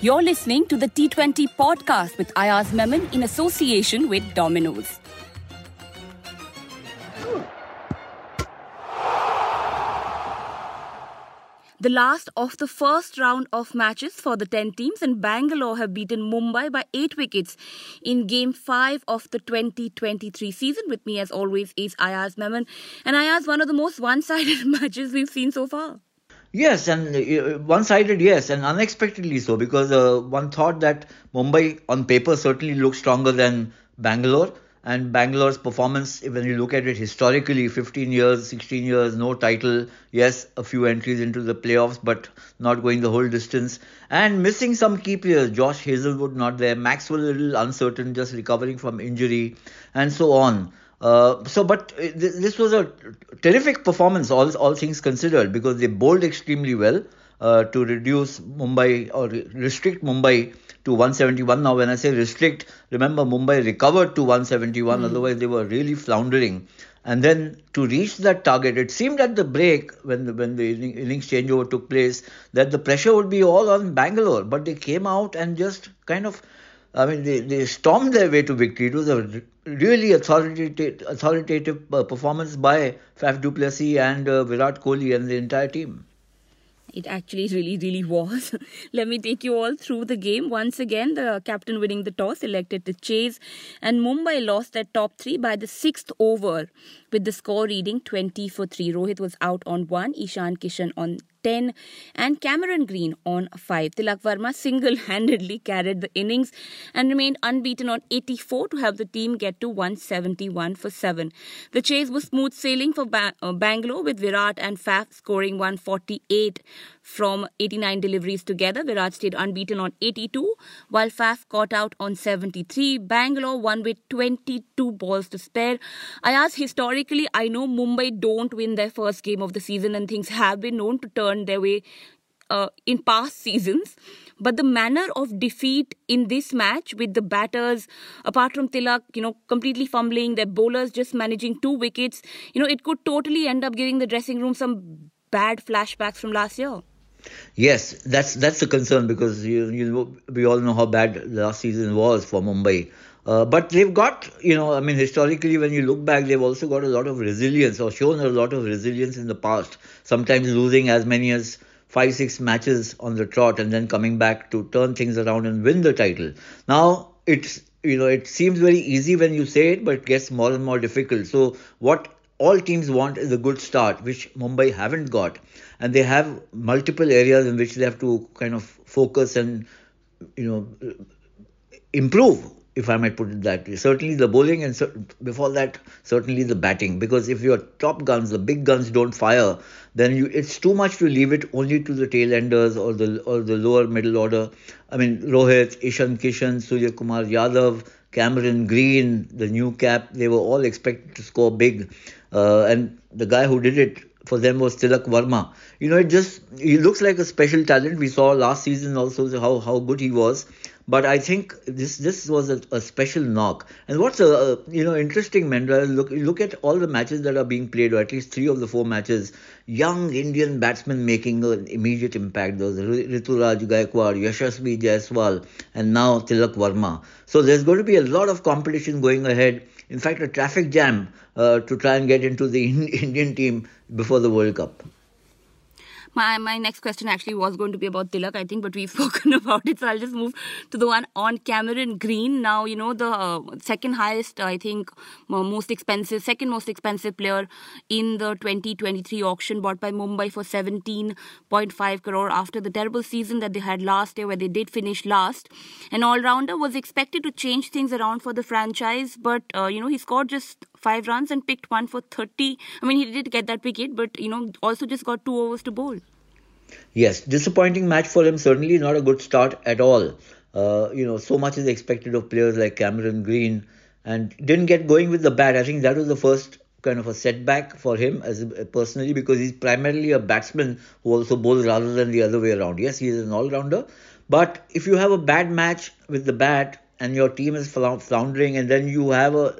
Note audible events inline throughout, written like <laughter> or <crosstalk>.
You're listening to the T20 podcast with Ayaz Memon in association with Domino's. The last of the first round of matches for the 10 teams and Bangalore have beaten Mumbai by 8 wickets in game 5 of the 2023 season. With me as always is Ayaz Memon and Ayaz one of the most one-sided <laughs> matches we've seen so far. Yes, and uh, one-sided, yes, and unexpectedly so because uh, one thought that Mumbai on paper certainly looked stronger than Bangalore and Bangalore's performance, when you look at it historically, 15 years, 16 years, no title, yes, a few entries into the playoffs, but not going the whole distance, and missing some key players. Josh Hazlewood not there, Maxwell a little uncertain, just recovering from injury, and so on. Uh, so, but uh, this was a terrific performance, all all things considered, because they bowled extremely well uh, to reduce Mumbai or restrict Mumbai to 171. Now, when I say restrict, remember Mumbai recovered to 171, mm. otherwise, they were really floundering. And then to reach that target, it seemed at the break when the, when the innings changeover took place that the pressure would be all on Bangalore, but they came out and just kind of, I mean, they, they stormed their way to victory. It was a really authoritative, authoritative uh, performance by Faf du Plessis and uh, Virat Kohli and the entire team. It actually really, really was. <laughs> Let me take you all through the game. Once again, the captain winning the toss elected to chase, and Mumbai lost their top three by the sixth over with the score reading 20 for 3. Rohit was out on 1, Ishan Kishan on 10 and Cameron Green on 5. Tilak Varma single handedly carried the innings and remained unbeaten on 84 to help the team get to 171 for 7. The chase was smooth sailing for ba- uh, Bangalore with Virat and Faf scoring 148 from 89 deliveries together. Virat stayed unbeaten on 82 while Faf caught out on 73. Bangalore won with 22 balls to spare. I asked historically, I know Mumbai don't win their first game of the season and things have been known to turn their way uh, in past seasons. But the manner of defeat in this match with the batters, apart from Tilak, you know, completely fumbling, their bowlers just managing two wickets, you know, it could totally end up giving the dressing room some bad flashbacks from last year. Yes, that's that's a concern because you you we all know how bad last season was for Mumbai. Uh, but they've got, you know, I mean, historically, when you look back, they've also got a lot of resilience or shown a lot of resilience in the past. Sometimes losing as many as five, six matches on the trot and then coming back to turn things around and win the title. Now, it's, you know, it seems very easy when you say it, but it gets more and more difficult. So, what all teams want is a good start, which Mumbai haven't got and they have multiple areas in which they have to kind of focus and you know improve if I might put it that way. Certainly the bowling and before that, certainly the batting. Because if your top guns, the big guns, don't fire, then you it's too much to leave it only to the tail enders or the or the lower middle order. I mean Rohit, Ishan Kishan, Suryakumar Yadav, Cameron Green, the new cap, they were all expected to score big. Uh, and the guy who did it for them was Tilak Varma. You know, it just he looks like a special talent. We saw last season also how how good he was. But I think this this was a, a special knock. And what's a, a you know interesting, Mendra, look look at all the matches that are being played, or at least three of the four matches. Young Indian batsmen making an immediate impact. Those Ruturaj Gaikwad, Yashasvi Jaiswal, and now Tilak Varma. So there's going to be a lot of competition going ahead in fact, a traffic jam uh, to try and get into the Indian team before the World Cup. My my next question actually was going to be about Tilak, I think, but we've <laughs> spoken about it, so I'll just move to the one on Cameron Green. Now, you know, the uh, second highest, I think, most expensive, second most expensive player in the 2023 auction bought by Mumbai for 17.5 crore after the terrible season that they had last year, where they did finish last. An all rounder was expected to change things around for the franchise, but, uh, you know, he scored just five runs and picked one for 30. I mean, he did get that wicket, but, you know, also just got two overs to bowl. Yes, disappointing match for him. Certainly not a good start at all. Uh, you know, so much is expected of players like Cameron Green, and didn't get going with the bat. I think that was the first kind of a setback for him as personally because he's primarily a batsman who also bowls rather than the other way around. Yes, he is an all-rounder, but if you have a bad match with the bat and your team is floundering and then you have a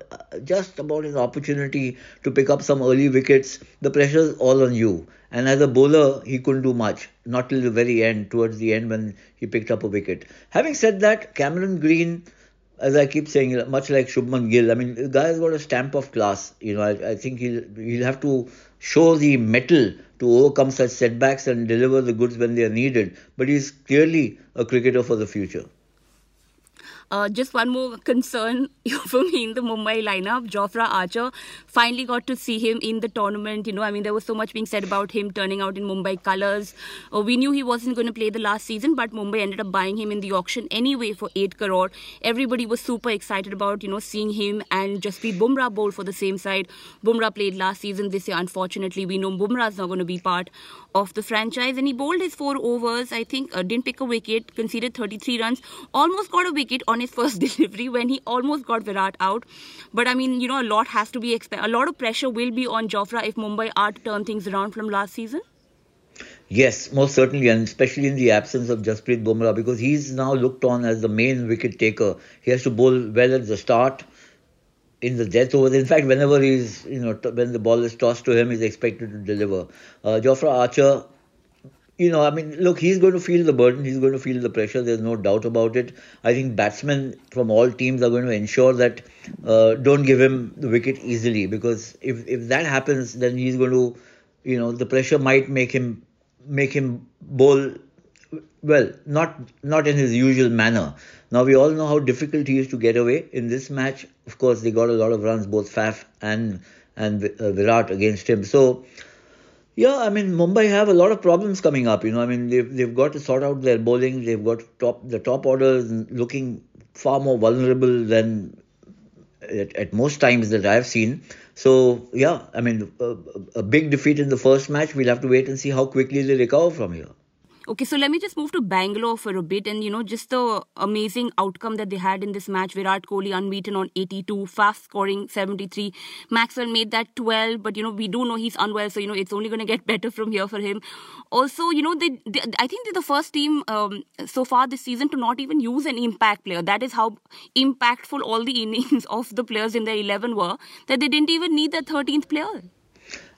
just about an opportunity to pick up some early wickets the pressure is all on you and as a bowler he couldn't do much not till the very end, towards the end when he picked up a wicket. Having said that, Cameron Green, as I keep saying, much like Shubman Gill, I mean, the guy has got a stamp of class. You know, I, I think he'll, he'll have to show the mettle to overcome such setbacks and deliver the goods when they are needed. But he's clearly a cricketer for the future. Uh, just one more concern for me in the Mumbai lineup. Jofra Archer finally got to see him in the tournament. You know, I mean, there was so much being said about him turning out in Mumbai colours. Uh, we knew he wasn't going to play the last season, but Mumbai ended up buying him in the auction anyway for 8 crore. Everybody was super excited about, you know, seeing him and Jasprit Bumrah bowl for the same side. Bumrah played last season this year. Unfortunately, we know Bumrah's not going to be part of the franchise and he bowled his four overs. I think uh, didn't pick a wicket, conceded 33 runs, almost got a wicket on his first <laughs> delivery when he almost got Virat out. But I mean, you know, a lot has to be expected. A lot of pressure will be on Jofra if Mumbai are to turn things around from last season. Yes, most certainly, and especially in the absence of Jasprit Bumrah, because he's now looked on as the main wicket taker. He has to bowl well at the start, in the death overs. In fact, whenever he's, you know, when the ball is tossed to him, he's expected to deliver. Uh, Jofra Archer, you know, I mean, look, he's going to feel the burden. He's going to feel the pressure. There's no doubt about it. I think batsmen from all teams are going to ensure that uh, don't give him the wicket easily because if if that happens, then he's going to, you know, the pressure might make him make him bowl well, not not in his usual manner. Now we all know how difficult he is to get away in this match. Of course, they got a lot of runs, both Faf and and uh, Virat against him. So, yeah, I mean Mumbai have a lot of problems coming up. You know, I mean they've they've got to sort out their bowling. They've got top the top orders looking far more vulnerable than at, at most times that I've seen. So yeah, I mean a, a big defeat in the first match. We'll have to wait and see how quickly they recover from here. Okay, so let me just move to Bangalore for a bit and, you know, just the amazing outcome that they had in this match. Virat Kohli unbeaten on 82, Faf scoring 73. Maxwell made that 12, but, you know, we do know he's unwell, so, you know, it's only going to get <laughs> better from here for him. Also, you know, they, they I think they're the first team um, so far this season to not even use an impact player. That is how impactful all the <laughs> innings of the players in their 11 were, that they didn't even need that 13th player.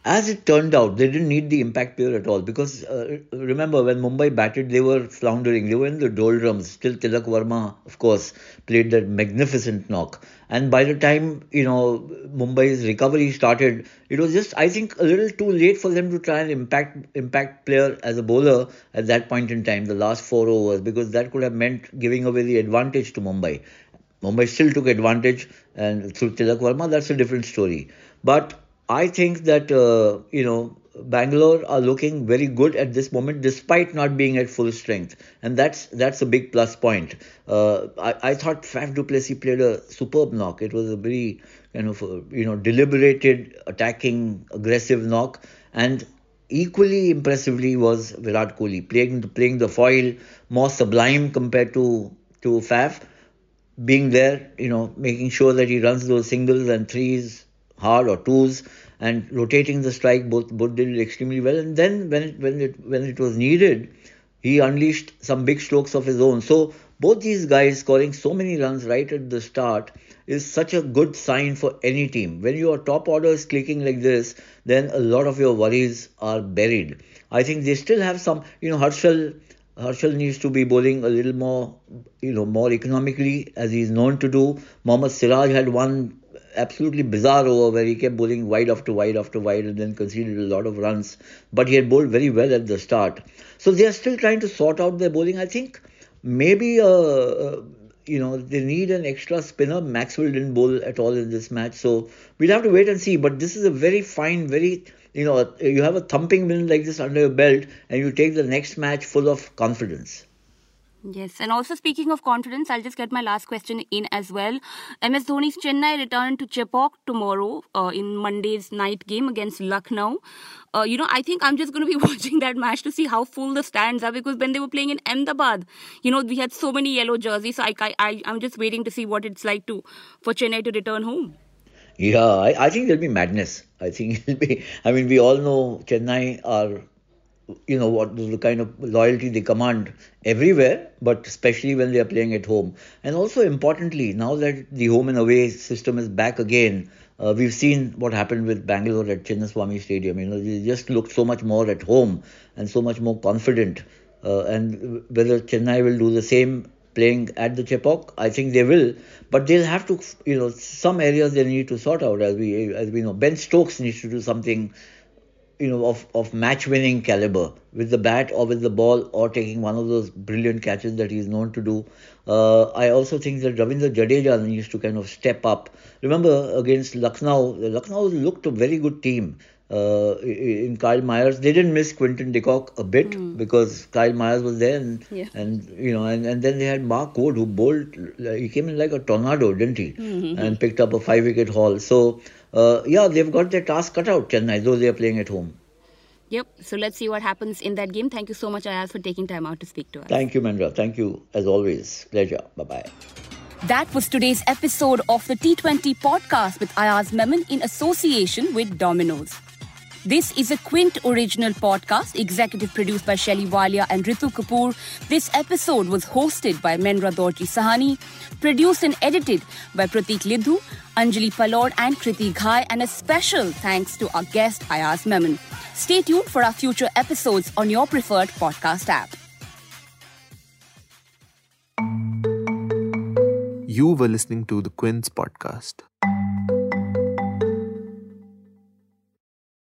As it turned out, they didn't need the impact player at all because uh, remember when Mumbai batted, they were floundering. They were in the doldrums. Still, Tilak Varma, of course, played that magnificent knock. And by the time you know Mumbai's recovery started, it was just I think a little too late for them to try and impact impact player as a bowler at that point in time, the last four overs, because that could have meant giving away the advantage to Mumbai. Mumbai still took advantage, and through Tilak Varma, that's a different story. But I think that uh, you know Bangalore are looking very good at this moment, despite not being at full strength, and that's that's a big plus point. Uh, I, I thought Faf du Plessis played a superb knock. It was a very kind of uh, you know deliberated, attacking, aggressive knock, and equally impressively was Virat Kohli playing playing the foil more sublime compared to to Faf, being there, you know, making sure that he runs those singles and threes hard or twos and rotating the strike both both did it extremely well. And then when it when it when it was needed he unleashed some big strokes of his own. So both these guys scoring so many runs right at the start is such a good sign for any team. When your top order is clicking like this then a lot of your worries are buried. I think they still have some you know Harshal Harshal needs to be bowling a little more, you know, more economically as he's known to do. Mohammad Siraj had one absolutely bizarre over where he kept bowling wide after wide after wide and then conceded a lot of runs. But he had bowled very well at the start. So they are still trying to sort out their bowling. I think maybe, uh, uh, you know, they need an extra spinner. Maxwell didn't bowl at all in this match. So we'll have to wait and see. But this is a very fine, very, you know, you have a thumping win like this under your belt and you take the next match full of confidence. Yes, and also speaking of confidence, I'll just get my last question in as well. MS Dhoni's Chennai return to Chepauk tomorrow uh, in Monday's night game against Lucknow. Uh, you know, I think I'm just going to be <laughs> watching that match to see how full the stands are because when they were playing in Ahmedabad, you know, we had so many yellow jerseys. So I, I, I'm just waiting to see what it's like to for Chennai to return home. Yeah, I, I think there'll be madness. I think <laughs> it'll be. I mean, we all know Chennai are you know what the kind of loyalty they command everywhere but especially when they are playing at home and also importantly now that the home and away system is back again Uh, we've seen what happened with Bangalore at Chinnaswamy Stadium. You know, they just looked so much more at home and so much more confident. Uh, and whether Chennai will do the same playing at the Chepauk, I think they will. But they'll have to, you know, some areas they need to sort out. As we as we know, Ben Stokes needs to do something you know, of, of match winning caliber with the bat or with the ball or taking one of those brilliant catches that he's known to do. Uh, I also think that Ravindra Jadeja needs to kind of step up. Remember against Lucknow, Lucknow looked a very good team. Uh, in Kyle Mayers, they didn't miss Quinton de Kock a bit mm. because Kyle Mayers was there, and, yeah. and you know, and, and then they had Mark Wood who bowled. He came in like a tornado, didn't he? Mm-hmm. And picked up a five-wicket haul. So uh, yeah, they've got their task cut out, Chennai, though they are playing at home. Yep. So let's see what happens in that game. Thank you so much, Ayaz, for taking time out to speak to us. Thank you, Mendra. Thank you, as always. Pleasure. Bye bye. That was today's episode of the T20 podcast with Ayaz Memon in association with Domino's. This is a Quint original podcast, executive produced by Shelly Walia and Ritu Kapoor. This episode was hosted by Mendra Dorji Sahani, produced and edited by Pratik Lidhu, Anjali Palod, and Kriti Ghai, and a special thanks to our guest Ayaz Memon. Stay tuned for our future episodes on your preferred podcast app. You were listening to the Quints podcast.